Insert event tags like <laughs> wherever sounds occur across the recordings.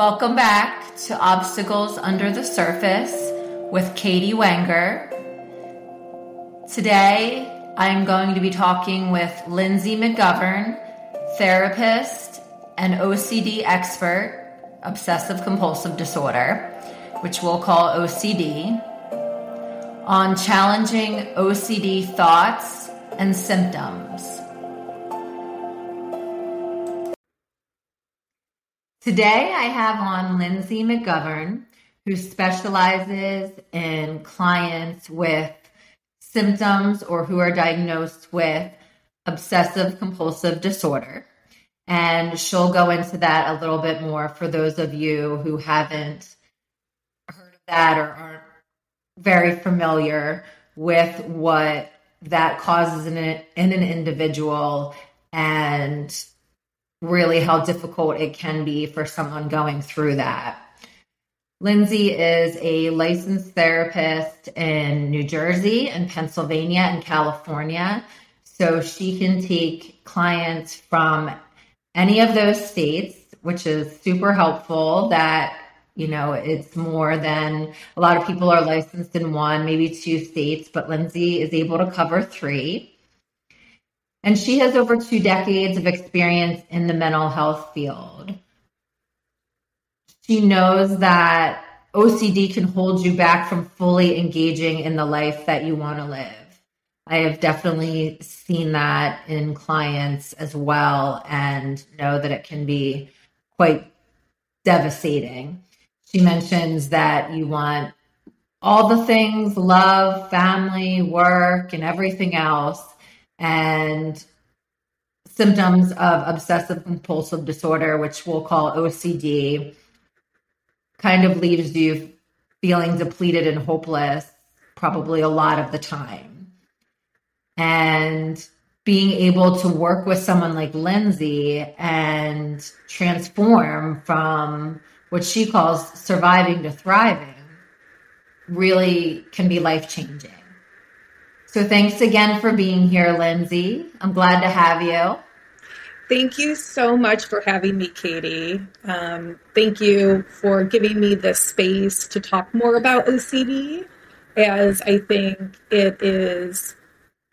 Welcome back to Obstacles Under the Surface with Katie Wenger. Today, I'm going to be talking with Lindsay McGovern, therapist and OCD expert, obsessive compulsive disorder, which we'll call OCD, on challenging OCD thoughts and symptoms. Today, I have on Lindsay McGovern, who specializes in clients with symptoms or who are diagnosed with obsessive compulsive disorder. And she'll go into that a little bit more for those of you who haven't heard of that or aren't very familiar with what that causes in, a, in an individual and really how difficult it can be for someone going through that. Lindsay is a licensed therapist in New Jersey and Pennsylvania and California. So she can take clients from any of those states, which is super helpful that, you know, it's more than a lot of people are licensed in one, maybe two states, but Lindsay is able to cover three. And she has over two decades of experience in the mental health field. She knows that OCD can hold you back from fully engaging in the life that you want to live. I have definitely seen that in clients as well and know that it can be quite devastating. She mentions that you want all the things love, family, work, and everything else and symptoms of obsessive compulsive disorder, which we'll call OCD, kind of leaves you feeling depleted and hopeless probably a lot of the time. And being able to work with someone like Lindsay and transform from what she calls surviving to thriving really can be life changing. So thanks again for being here, Lindsay. I'm glad to have you. Thank you so much for having me, Katie. Um, thank you for giving me the space to talk more about OCD, as I think it is,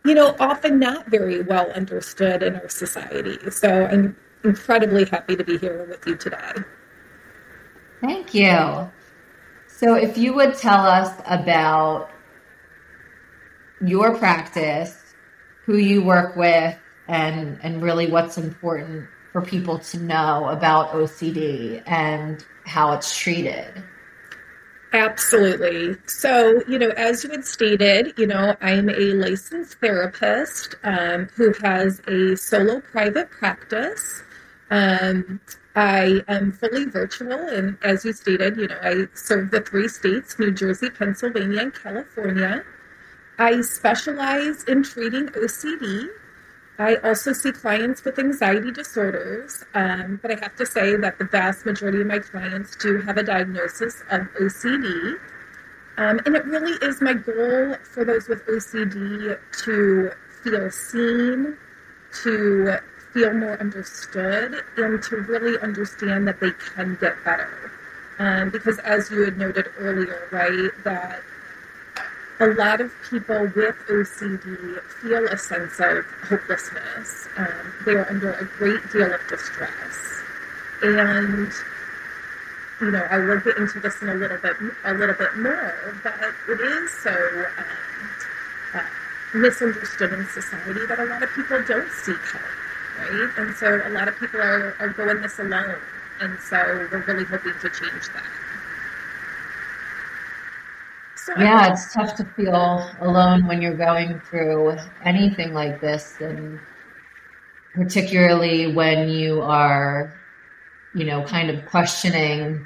you know, often not very well understood in our society. So I'm incredibly happy to be here with you today. Thank you. So, if you would tell us about your practice, who you work with, and and really what's important for people to know about OCD and how it's treated. Absolutely. So, you know, as you had stated, you know, I'm a licensed therapist um, who has a solo private practice. Um, I am fully virtual, and as you stated, you know, I serve the three states New Jersey, Pennsylvania, and California. I specialize in treating OCD. I also see clients with anxiety disorders, um, but I have to say that the vast majority of my clients do have a diagnosis of OCD. Um, and it really is my goal for those with OCD to feel seen, to feel more understood, and to really understand that they can get better. Um, because as you had noted earlier, right, that a lot of people with OCD feel a sense of hopelessness. Um, they are under a great deal of distress, and you know I will get into this in a little bit a little bit more, but it is so um, uh, misunderstood in society that a lot of people don't seek help, right? And so a lot of people are, are going this alone, and so we're really hoping to change that. Yeah, it's tough to feel alone when you're going through anything like this, and particularly when you are, you know, kind of questioning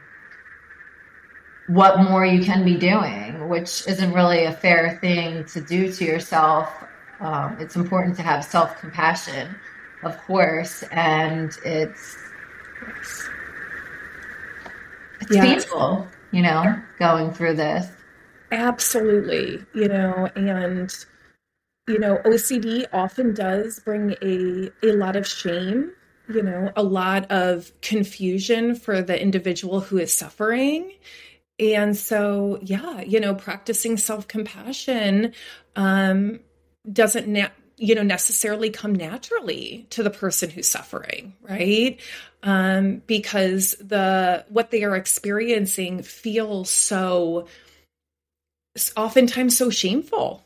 what more you can be doing, which isn't really a fair thing to do to yourself. Um, it's important to have self compassion, of course, and it's it's yeah. painful, you know, going through this. Absolutely, you know, and you know, OCD often does bring a a lot of shame, you know, a lot of confusion for the individual who is suffering. And so, yeah, you know, practicing self compassion um, doesn't na- you know necessarily come naturally to the person who's suffering right um, because the what they are experiencing feels so oftentimes so shameful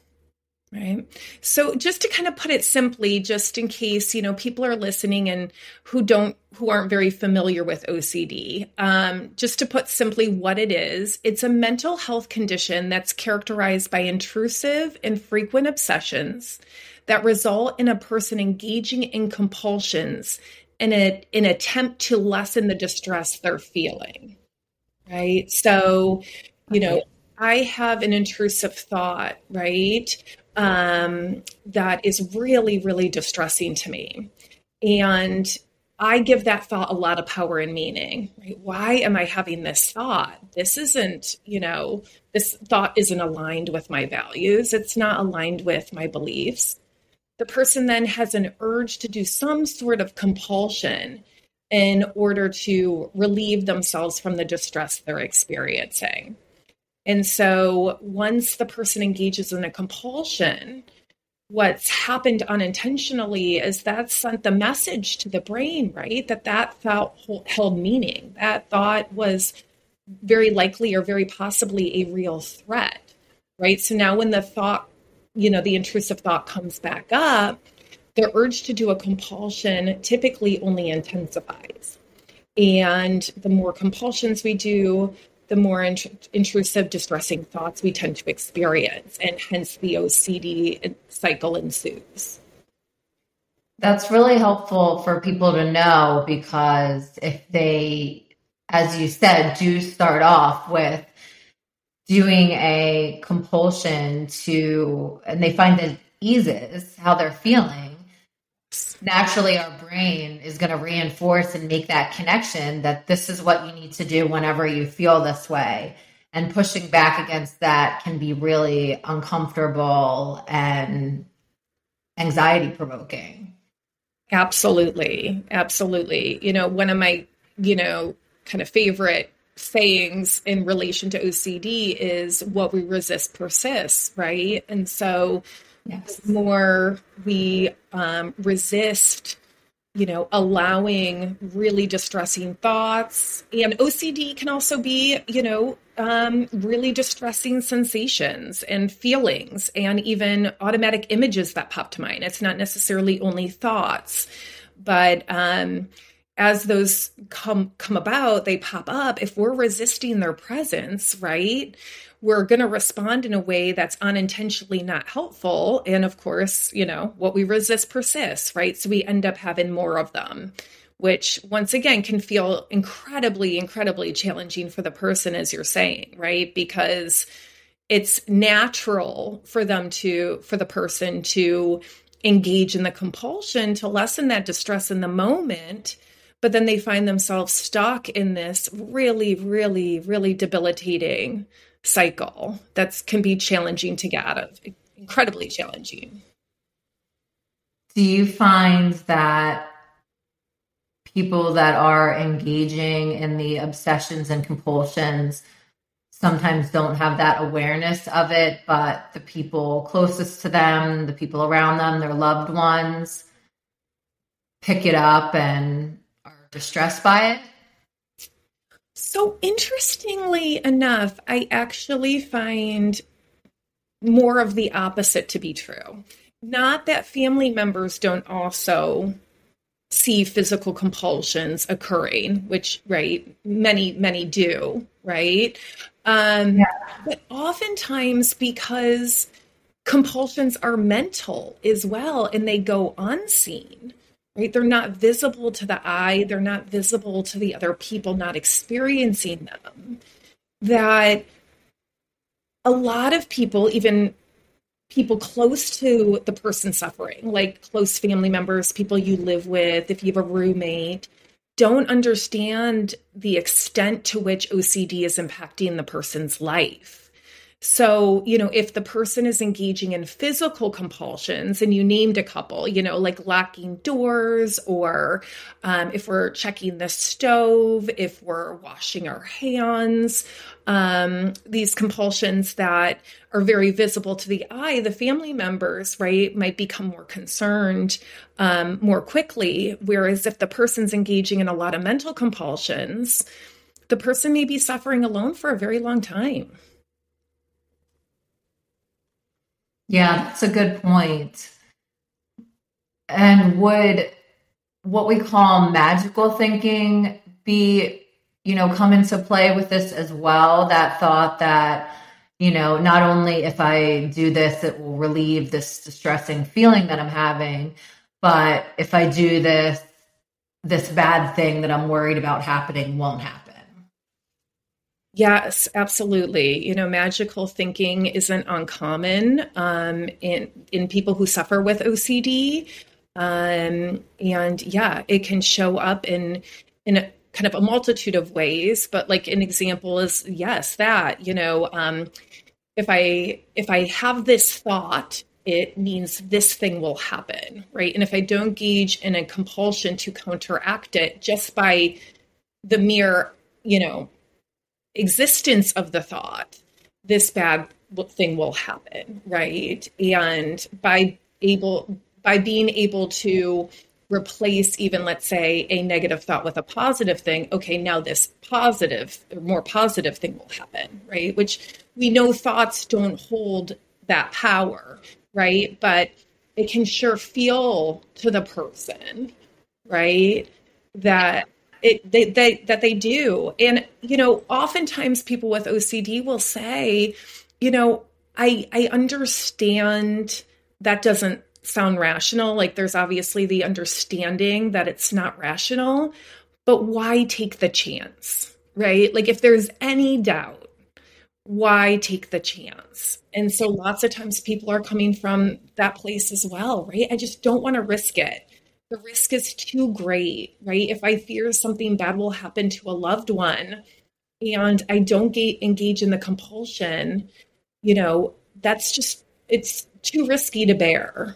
right so just to kind of put it simply just in case you know people are listening and who don't who aren't very familiar with ocd um, just to put simply what it is it's a mental health condition that's characterized by intrusive and frequent obsessions that result in a person engaging in compulsions in a, an attempt to lessen the distress they're feeling. Right. So, you know, I have an intrusive thought, right? Um, that is really, really distressing to me. And I give that thought a lot of power and meaning, right? Why am I having this thought? This isn't, you know, this thought isn't aligned with my values. It's not aligned with my beliefs the person then has an urge to do some sort of compulsion in order to relieve themselves from the distress they're experiencing. And so once the person engages in a compulsion, what's happened unintentionally is that sent the message to the brain, right? That that thought held meaning. That thought was very likely or very possibly a real threat, right? So now when the thought you know the intrusive thought comes back up the urge to do a compulsion typically only intensifies and the more compulsions we do the more int- intrusive distressing thoughts we tend to experience and hence the ocd cycle ensues. That's really helpful for people to know because if they as you said do start off with doing a compulsion to, and they find that eases how they're feeling, naturally our brain is going to reinforce and make that connection that this is what you need to do whenever you feel this way. And pushing back against that can be really uncomfortable and anxiety provoking. Absolutely. Absolutely. You know, one of my, you know, kind of favorite sayings in relation to OCD is what we resist persists, right? And so yes. the more we um, resist, you know, allowing really distressing thoughts, and OCD can also be, you know, um, really distressing sensations and feelings, and even automatic images that pop to mind. It's not necessarily only thoughts, but um, as those come come about they pop up if we're resisting their presence right we're going to respond in a way that's unintentionally not helpful. And of course you know what we resist persists right? So we end up having more of them which once again can feel incredibly incredibly challenging for the person as you're saying right? Because it's natural for them to for the person to engage in the compulsion to lessen that distress in the moment but then they find themselves stuck in this really, really, really debilitating cycle that can be challenging to get out of, incredibly challenging. Do you find that people that are engaging in the obsessions and compulsions sometimes don't have that awareness of it, but the people closest to them, the people around them, their loved ones, pick it up and are distressed by it? So, interestingly enough, I actually find more of the opposite to be true. Not that family members don't also see physical compulsions occurring, which, right, many, many do, right? Um, yeah. But oftentimes, because compulsions are mental as well and they go unseen, right? They're not visible to the eye, they're not visible to the other people not experiencing them. That a lot of people, even people close to the person suffering, like close family members, people you live with, if you have a roommate, don't understand the extent to which OCD is impacting the person's life. So, you know, if the person is engaging in physical compulsions, and you named a couple, you know, like locking doors, or um, if we're checking the stove, if we're washing our hands, um, these compulsions that are very visible to the eye, the family members, right, might become more concerned um, more quickly. Whereas if the person's engaging in a lot of mental compulsions, the person may be suffering alone for a very long time. Yeah, that's a good point. And would what we call magical thinking be, you know, come into play with this as well? That thought that, you know, not only if I do this, it will relieve this distressing feeling that I'm having, but if I do this, this bad thing that I'm worried about happening won't happen. Yes, absolutely. You know, magical thinking isn't uncommon um, in in people who suffer with OCD, um, and yeah, it can show up in in a kind of a multitude of ways. But like an example is yes, that you know, um, if I if I have this thought, it means this thing will happen, right? And if I don't engage in a compulsion to counteract it just by the mere, you know, existence of the thought, this bad thing will happen, right? And by able by being able to replace even let's say a negative thought with a positive thing okay now this positive or more positive thing will happen right which we know thoughts don't hold that power right but it can sure feel to the person right that it, they, they, that they do. And, you know, oftentimes people with OCD will say, you know, I, I understand that doesn't sound rational. Like there's obviously the understanding that it's not rational, but why take the chance? Right? Like if there's any doubt, why take the chance? And so lots of times people are coming from that place as well, right? I just don't want to risk it the risk is too great, right? If I fear something bad will happen to a loved one and I don't get, engage in the compulsion, you know, that's just, it's too risky to bear.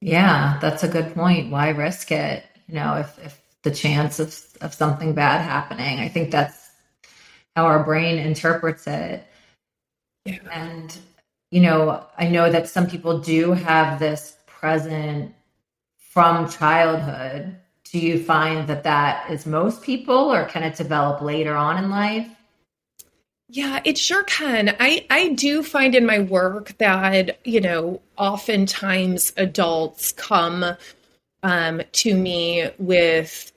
Yeah, that's a good point. Why risk it? You know, if, if the chance of, of something bad happening, I think that's how our brain interprets it. Yeah. And, you know, I know that some people do have this present from childhood, do you find that that is most people or can it develop later on in life? Yeah, it sure can. I, I do find in my work that, you know, oftentimes adults come um, to me with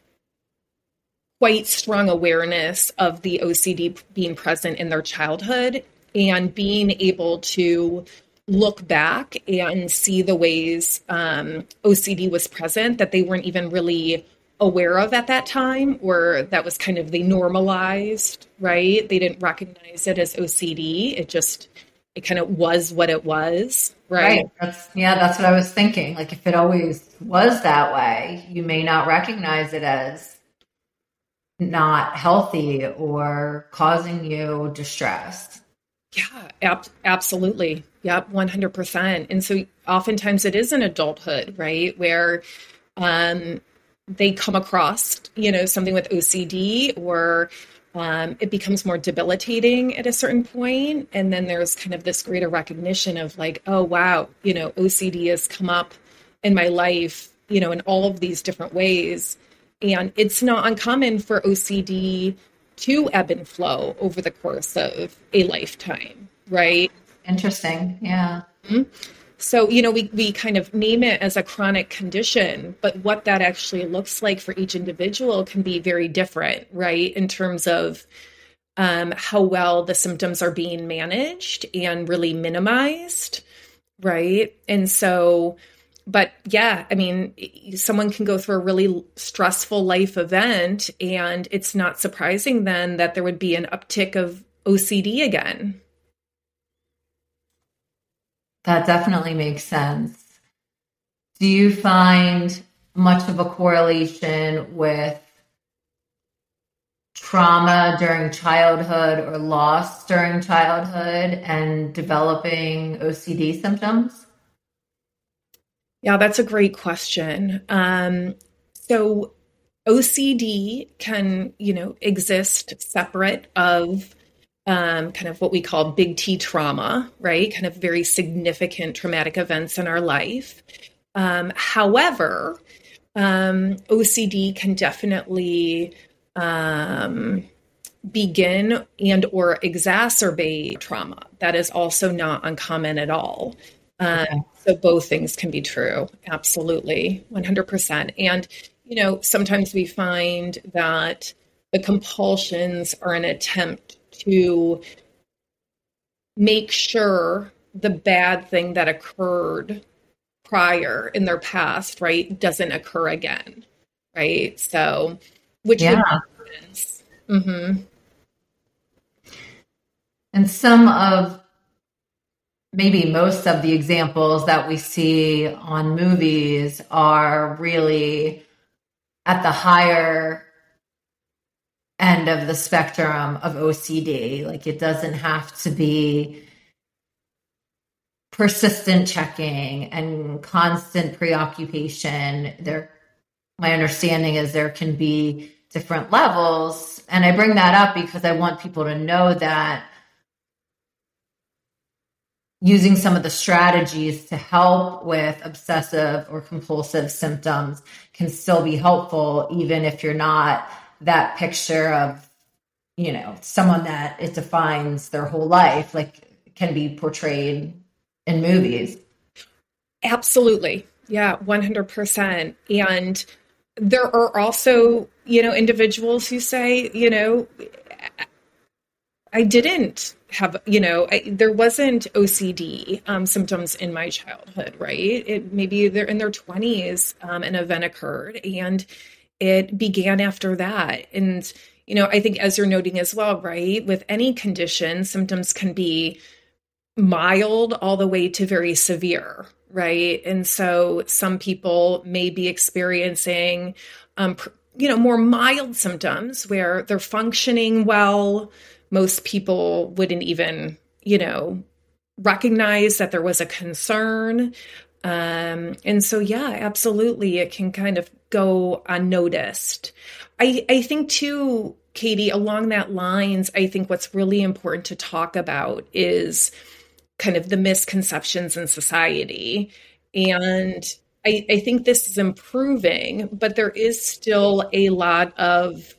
quite strong awareness of the OCD being present in their childhood and being able to look back and see the ways um, OCD was present that they weren't even really aware of at that time, or that was kind of they normalized, right? They didn't recognize it as OCD. It just it kind of was what it was, right? right. That's, yeah, that's what I was thinking. Like if it always was that way, you may not recognize it as not healthy or causing you distress. Yeah, ab- absolutely. Yep, 100%. And so oftentimes it is in adulthood, right? Where um, they come across, you know, something with OCD or um, it becomes more debilitating at a certain point and then there's kind of this greater recognition of like oh wow you know ocd has come up in my life you know in all of these different ways and it's not uncommon for ocd to ebb and flow over the course of a lifetime right Interesting. Yeah. Mm-hmm. So, you know, we, we kind of name it as a chronic condition, but what that actually looks like for each individual can be very different, right? In terms of um, how well the symptoms are being managed and really minimized, right? And so, but yeah, I mean, someone can go through a really stressful life event, and it's not surprising then that there would be an uptick of OCD again. That definitely makes sense. Do you find much of a correlation with trauma during childhood or loss during childhood and developing OCD symptoms? Yeah, that's a great question. Um, so OCD can, you know, exist separate of um, kind of what we call big T trauma, right? Kind of very significant traumatic events in our life. Um, however, um, OCD can definitely um, begin and or exacerbate trauma. That is also not uncommon at all. Um, okay. So both things can be true. Absolutely, one hundred percent. And you know, sometimes we find that the compulsions are an attempt to make sure the bad thing that occurred prior in their past, right, doesn't occur again, right? So, which yeah. Mm-hmm. And some of maybe most of the examples that we see on movies are really at the higher end of the spectrum of OCD. Like it doesn't have to be persistent checking and constant preoccupation. There, my understanding is there can be different levels. And I bring that up because I want people to know that using some of the strategies to help with obsessive or compulsive symptoms can still be helpful, even if you're not that picture of, you know, someone that it defines their whole life, like can be portrayed in movies. Absolutely. Yeah, 100%. And there are also, you know, individuals who say, you know, I didn't have, you know, I, there wasn't OCD um, symptoms in my childhood, right? It maybe they're in their 20s, um, an event occurred and it began after that. And, you know, I think as you're noting as well, right, with any condition, symptoms can be mild all the way to very severe, right? And so some people may be experiencing, um, you know, more mild symptoms where they're functioning well most people wouldn't even, you know, recognize that there was a concern. Um, and so, yeah, absolutely, it can kind of go unnoticed. I, I think too, Katie, along that lines, I think what's really important to talk about is kind of the misconceptions in society. And I, I think this is improving, but there is still a lot of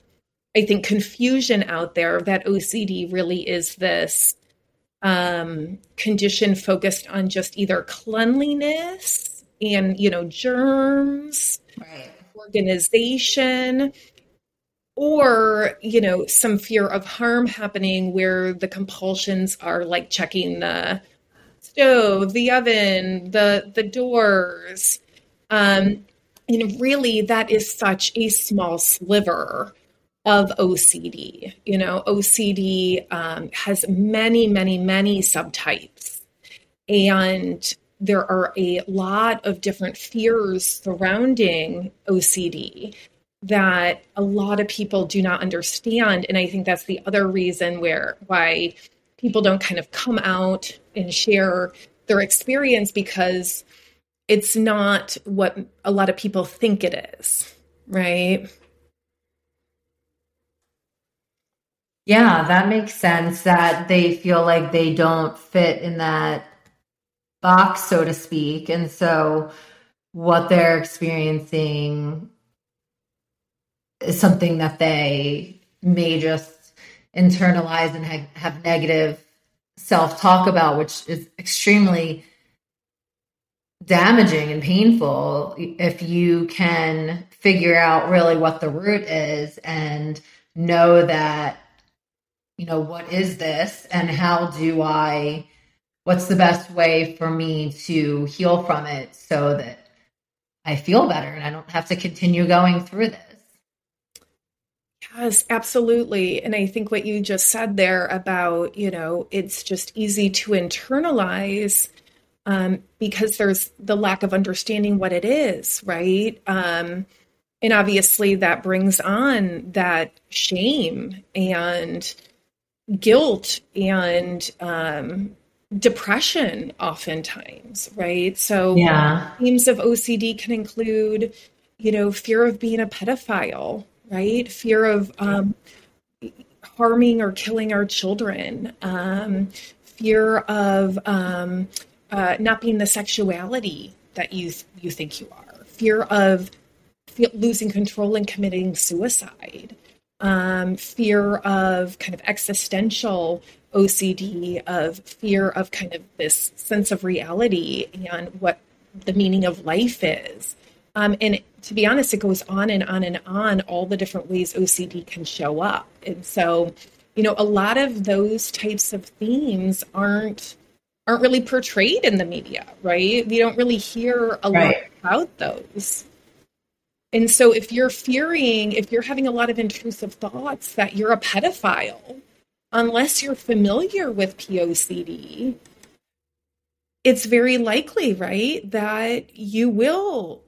I think confusion out there that OCD really is this um, condition focused on just either cleanliness and you know germs, right. organization, or you know some fear of harm happening where the compulsions are like checking the stove, the oven, the the doors. Um, and really, that is such a small sliver of OCD. You know, OCD um, has many, many, many subtypes. And there are a lot of different fears surrounding OCD that a lot of people do not understand. And I think that's the other reason where why people don't kind of come out and share their experience because it's not what a lot of people think it is, right? Yeah, that makes sense that they feel like they don't fit in that box, so to speak. And so what they're experiencing is something that they may just internalize and ha- have negative self talk about, which is extremely damaging and painful if you can figure out really what the root is and know that you know, what is this and how do I, what's the best way for me to heal from it so that I feel better and I don't have to continue going through this? Yes, absolutely. And I think what you just said there about, you know, it's just easy to internalize um, because there's the lack of understanding what it is, right? Um, and obviously that brings on that shame and guilt and um, depression oftentimes right? So yeah. themes of ocd can include you know fear of being a pedophile right? Fear of um, harming or killing our children um, fear of um, uh, not being the sexuality that you you think you are fear of losing control and committing suicide um, fear of kind of existential OCD, of fear of kind of this sense of reality and what the meaning of life is. Um, and to be honest, it goes on and on and on, all the different ways OCD can show up. And so, you know, a lot of those types of themes aren't aren't really portrayed in the media, right? We don't really hear a right. lot about those. And so if you're fearing, if you're having a lot of intrusive thoughts that you're a pedophile, unless you're familiar with POCD, it's very likely, right, that you will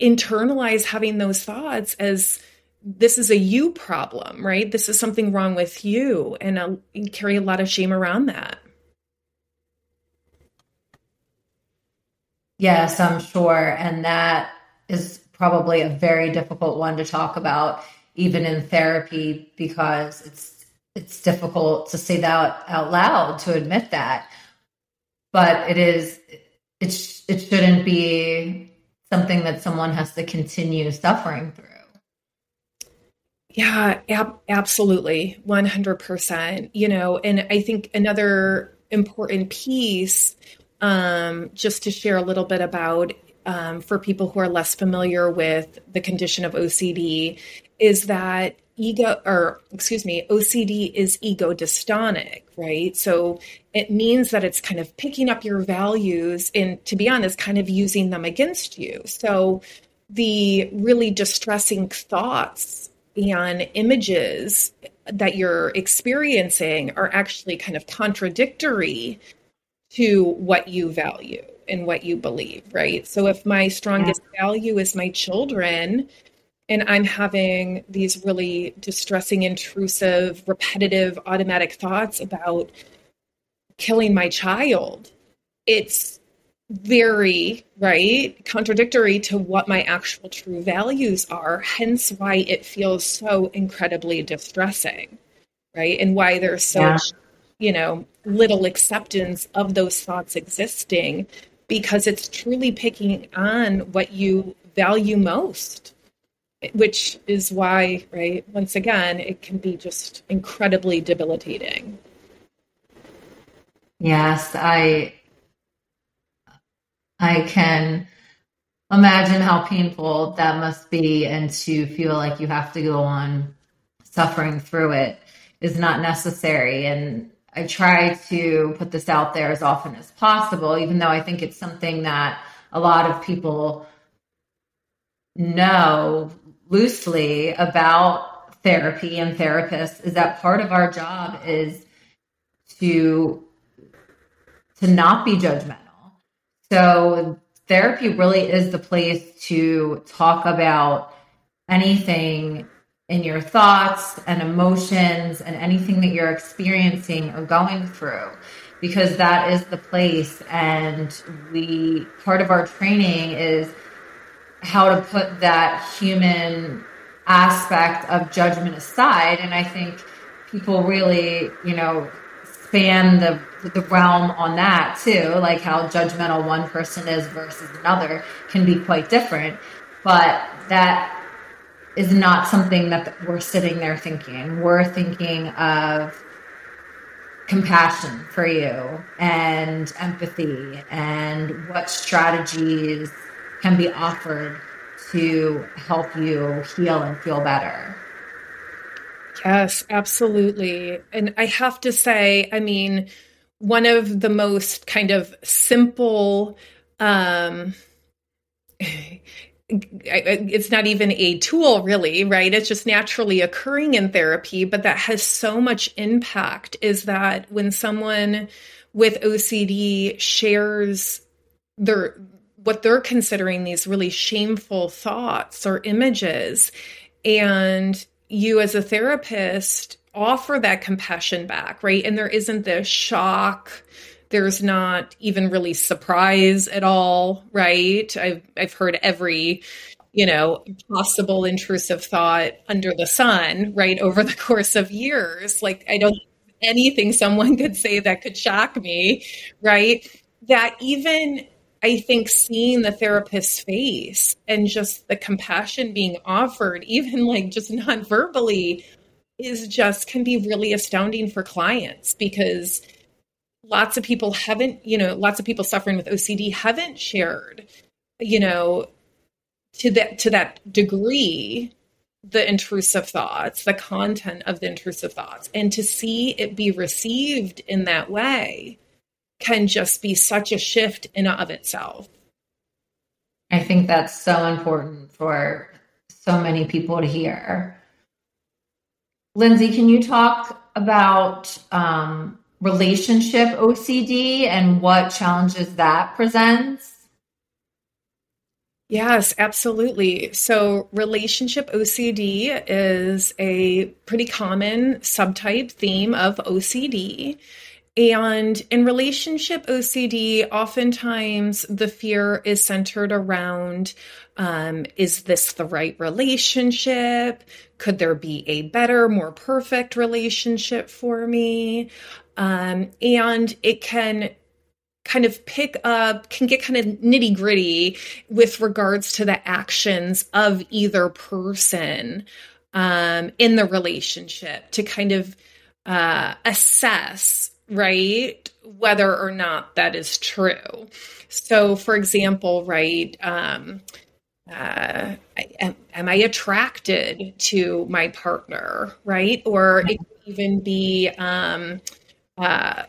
internalize having those thoughts as this is a you problem, right? This is something wrong with you, and uh, carry a lot of shame around that. Yes, I'm sure. And that is probably a very difficult one to talk about, even in therapy, because it's it's difficult to say that out loud to admit that. But it is it it shouldn't be something that someone has to continue suffering through. Yeah, ab- absolutely. 100%. You know, and I think another important piece um, just to share a little bit about um, for people who are less familiar with the condition of OCD is that ego or excuse me ocd is ego dystonic right? So it means that it's kind of picking up your values and to be honest kind of using them against you. So the really distressing thoughts and images that you're experiencing are actually kind of contradictory to what you value and what you believe, right? So if my strongest yeah. value is my children and I'm having these really distressing, intrusive, repetitive, automatic thoughts about killing my child, it's very, right, contradictory to what my actual true values are, hence why it feels so incredibly distressing, right? And why there's so yeah. you know, little acceptance of those thoughts existing because it's truly picking on what you value most which is why right once again it can be just incredibly debilitating. Yes i i can imagine how painful that must be and to feel like you have to go on suffering through it is not necessary. And I try to put this out there as often as possible, even though I think it's something that a lot of people know loosely about therapy and therapists is that part of our job is to to not be judgmental. So therapy really is the place to talk about anything in your thoughts and emotions and anything that you're experiencing or going through because that is the place. And we part of our training is how to put that human aspect of judgment aside. And i think people really you know span the the realm on that too like how judgmental one person is versus another can be quite different. But that is not something that we're sitting there thinking. We're thinking of compassion for you and empathy and what strategies can be offered to help you heal and feel better. Yes, absolutely. And I have to say, I mean, one of the most kind of simple um it's not even a tool really right it's just naturally occurring in therapy but that has so much impact is that when someone with ocd shares their what they're considering these really shameful thoughts or images. And you, as a therapist, offer that compassion back, right? And there isn't this shock. There's not even really surprise at all, right? I've I've heard every, you know, possible intrusive thought under the sun, right, over the <laughs> course of years. Like I don't anything someone could say that could shock me, right? That even I think seeing the therapist's face and just the compassion being offered, even like just non verbally, is just can be really astounding for clients because lots of people haven't, you know, lots of people suffering with OCD haven't shared, you know, to that to that degree the intrusive thoughts, the content of the intrusive thoughts, and to see it be received in that way can just be such a shift in of itself. I think that's so important for so many people to hear. Lindsay, can you talk about um, relationship OCD and what challenges that presents? Yes, absolutely. So, relationship OCD is a pretty common subtype theme of OCD. And in relationship OCD, oftentimes the fear is centered around um, is this the right relationship? Could there be a better, more perfect relationship for me? Um, and it can kind of pick up, can get kind of nitty gritty with regards to the actions of either person um, in the relationship to kind of uh, assess right? Whether or not that is true. So, for example, right, um, uh, am, am, I attracted to my partner, right? Or it could even be um, uh,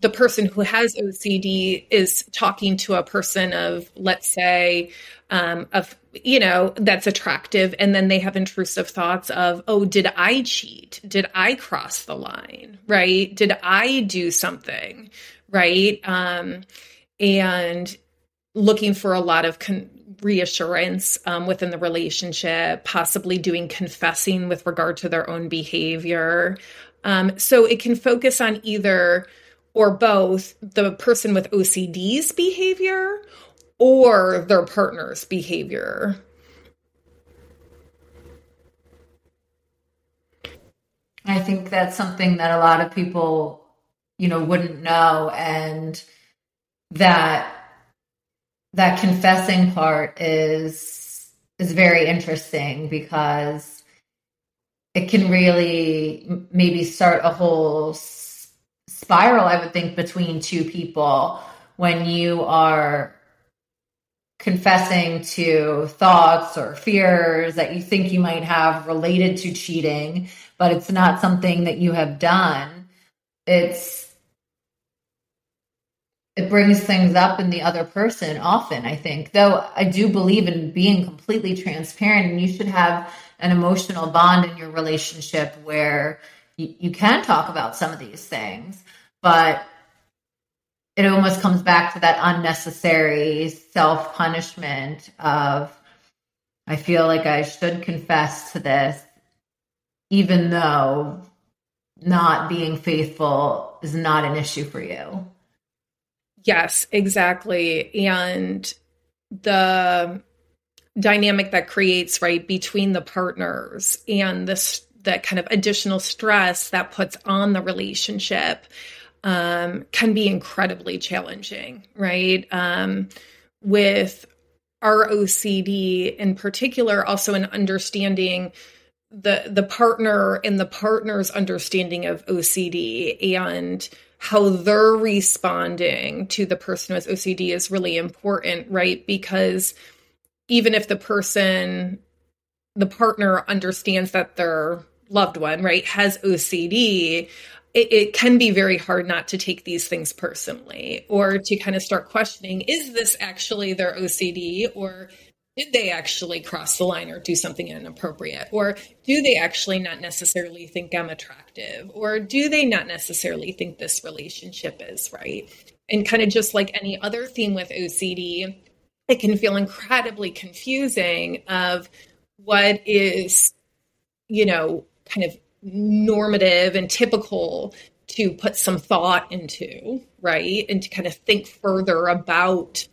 the person who has OCD is talking to a person of, let's say, um, of you know that's attractive and then they have intrusive thoughts of oh did i cheat? Did i cross the line? Right? Did i do something? Right? Um, and looking for a lot of con- reassurance um, within the relationship possibly doing confessing with regard to their own behavior um, so it can focus on either or both the person with ocd's behavior or their partner's behavior. I think that's something that a lot of people, you know, wouldn't know and that that confessing part is is very interesting because it can really maybe start a whole spiral I would think between two people when you are confessing to thoughts or fears that you think you might have related to cheating, but it's not something that you have done. It's it brings things up in the other person often, I think. Though I do believe in being completely transparent and you should have an emotional bond in your relationship where you, you can talk about some of these things. But it almost comes back to that unnecessary self punishment of I feel like I should confess to this, even though not being faithful is not an issue for you. Yes, exactly. And the dynamic that creates right between the partners and this that kind of additional stress that puts on the relationship um, can be incredibly challenging, right? Um, with ROCD in particular, also in understanding the the partner and the partner's understanding of OCD and how they're responding to the person with OCD is really important, right? Because even if the person, the partner understands that their loved one, right, has OCD, it, it, can be very hard not to take these things personally or to kind of start questioning is this actually their OCD or did they actually cross the line or do something inappropriate? Or do they actually not necessarily think I'm attractive? Or do they not necessarily think this relationship is right? And kind of just like any other theme with OCD, it can feel incredibly confusing of what is, you know, kind of normative and typical to put some thought into, right? And to kind of think further about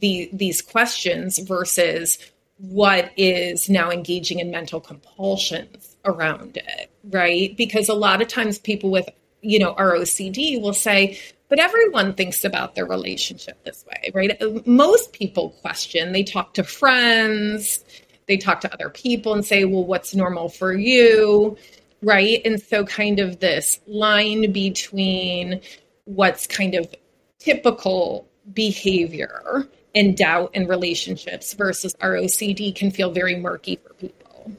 the these questions versus what is now engaging in mental compulsions around it, right? Because a lot of times people with, you know, ROCD will say, but everyone thinks about their relationship this way, right? Most people question, they talk to friends, they talk to other people and say, well, what's normal for you? Right. And so, kind of this line between what's kind of typical behavior and doubt in relationships versus ROCD can feel very murky for people.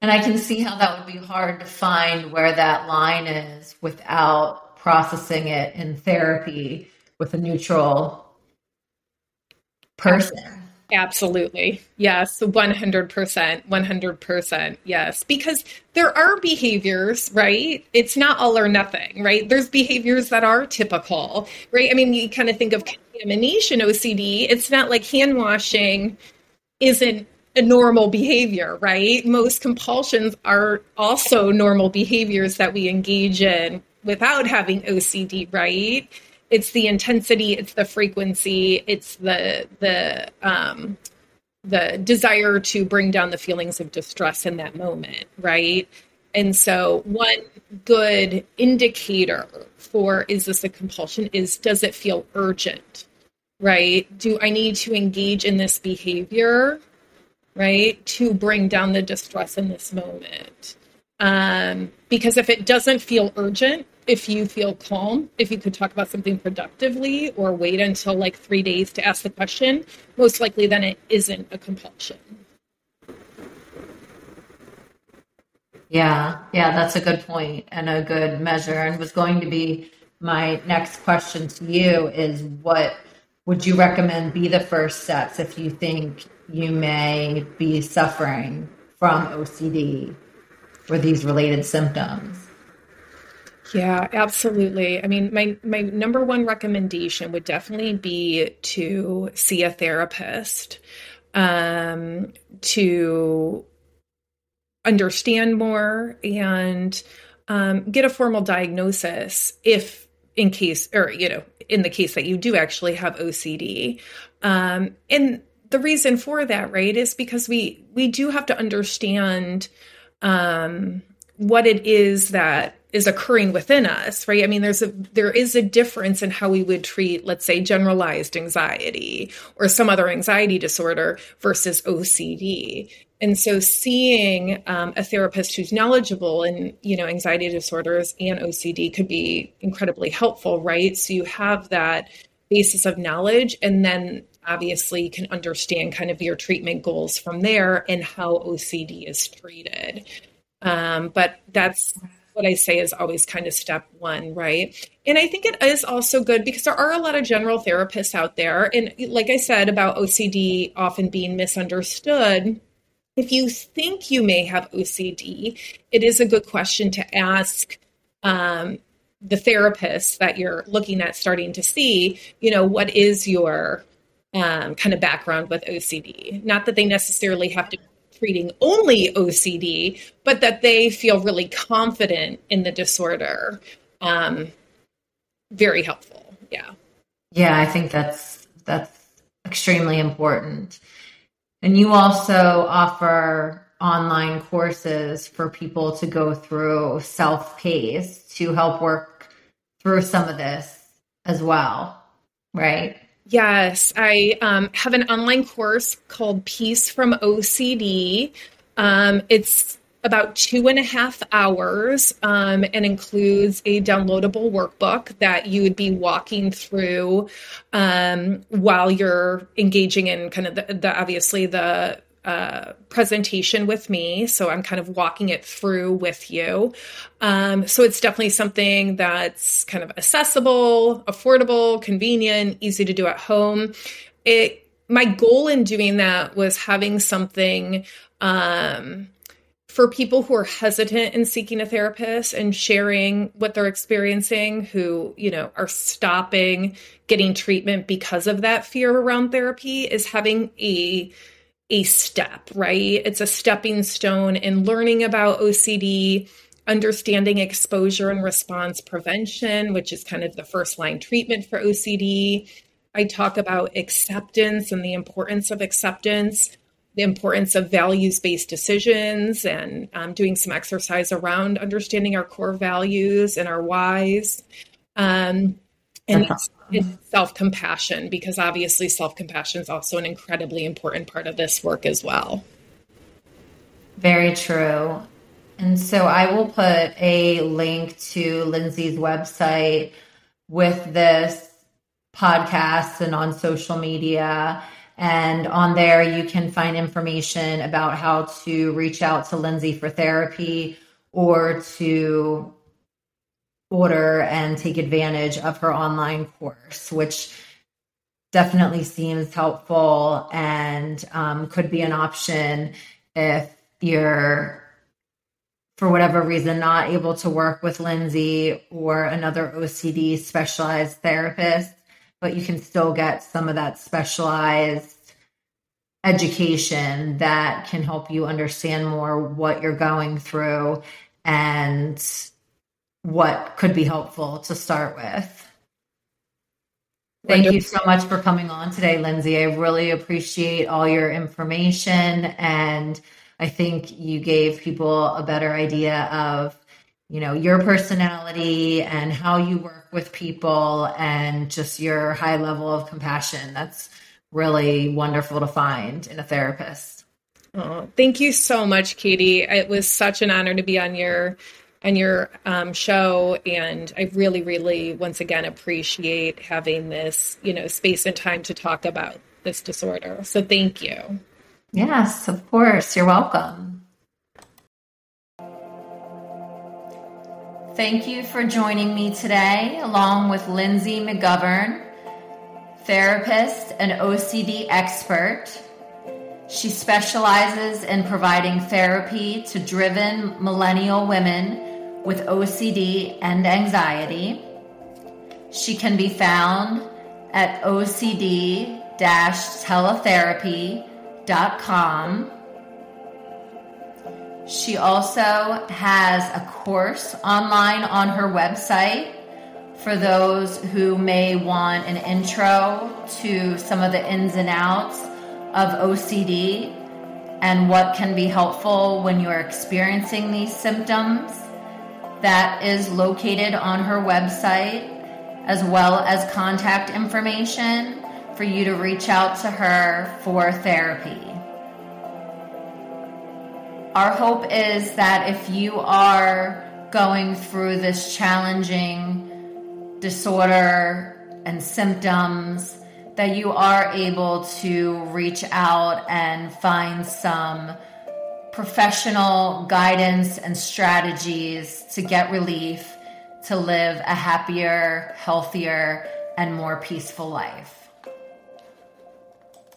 And I can see how that would be hard to find where that line is without processing it in therapy with a neutral person. Absolutely. Yes, 100%. 100%. Yes. Because there are behaviors, right? It's not all or nothing, right? There's behaviors that are typical, right? I mean, you kind of think of contamination OCD. It's not like hand washing isn't a normal behavior, right? Most compulsions are also normal behaviors that we engage in without having OCD, right? It's the intensity, it's the frequency, it's the the um, the desire to bring down the feelings of distress in that moment, right? And so, one good indicator for is this a compulsion is does it feel urgent, right? Do I need to engage in this behavior, right, to bring down the distress in this moment? Um, because if it doesn't feel urgent, if you feel calm, if you could talk about something productively or wait until like three days to ask the question, most likely then it isn't a compulsion. Yeah, yeah, that's a good point and a good measure. And was going to be my next question to you is what would you recommend be the first steps if you think you may be suffering from OCD or these related symptoms? Yeah, absolutely. I mean, my my number one recommendation would definitely be to see a therapist um, to understand more and um, get a formal diagnosis if in case or you know in the case that you do actually have OCD um, and the reason for that right is because we we do have to understand um, what it is that is occurring within us right? I mean there's a there is a difference in how we would treat let's say generalized anxiety or some other anxiety disorder versus ocd and so seeing um, a therapist who's knowledgeable in you know anxiety disorders and ocd could be incredibly helpful right? So you have that basis of knowledge and then obviously you can understand kind of your treatment goals from there and how ocd is treated. Um, but that's what I say is always kind of step one, right? And I think it is also good because there are a lot of general therapists out there. And like I said about OCD often being misunderstood, if you think you may have OCD, it is a good question to ask um, the therapist that you're looking at starting to see, you know, what is your um, kind of background with OCD? Not that they necessarily have to treating only OCD, but that they feel really confident in the disorder. Um, very helpful. Yeah. Yeah, I think that's that's extremely important. And you also offer online courses for people to go through self-paced to help work through some of this as well, right? Yes, I um, have an online course called Peace from OCD. Um, it's about two and a half hours um, and includes a downloadable workbook that you would be walking through um, while you're engaging in kind of the, the obviously the presentation with me. So I'm kind of walking it through with you. Um, so it's definitely something that's kind of accessible, affordable, convenient, easy to do at home. It my goal in doing that was having something um, for people who are hesitant in seeking a therapist and sharing what they're experiencing, who, you know, are stopping getting treatment because of that fear around therapy, is having a a step, right? It's a stepping stone in learning about OCD, understanding exposure and response prevention, which is kind of the first line treatment for OCD. I talk about acceptance and the importance of acceptance the importance of values based decisions and um, doing some exercise around understanding our core values and our whys. Um, and it's self compassion, because obviously self compassion is also an incredibly important part of this work as well. Very true. And so I will put a link to Lindsay's website with this podcast and on social media. And on there, you can find information about how to reach out to Lindsay for therapy or to order and take advantage of her online course, which definitely seems helpful and um, could be an option if you're for whatever reason not able to work with Lindsay or another OCD specialized therapist but you can still get some of that specialized education that can help you understand more what you're going through and what could be helpful to start with. Thank you so much for coming on today, Lindsay. I really appreciate all your information. And I think you gave people a better idea of you know your personality and how you work with people and just your high level of compassion that's really wonderful to find in a therapist oh, thank you so much katie it was such an honor to be on your on your um, show. And i really really once again appreciate having this you know space and time to talk about this disorder. So thank you. Yes of course. You're welcome. Thank you for joining me today, along with Lindsay McGovern, therapist and OCD expert. She specializes in providing therapy to driven millennial women with OCD and anxiety. She can be found at ocd teletherapy.com she also has a course online on her website for those who may want an intro to some of the ins and outs of OCD and what can be helpful when you're experiencing these symptoms. That is located on her website, as well as contact information for you to reach out to her for therapy. Our hope is that if you are going through this challenging disorder and symptoms, that you are able to reach out and find some professional guidance and strategies to get relief to live a happier, healthier, and more peaceful life.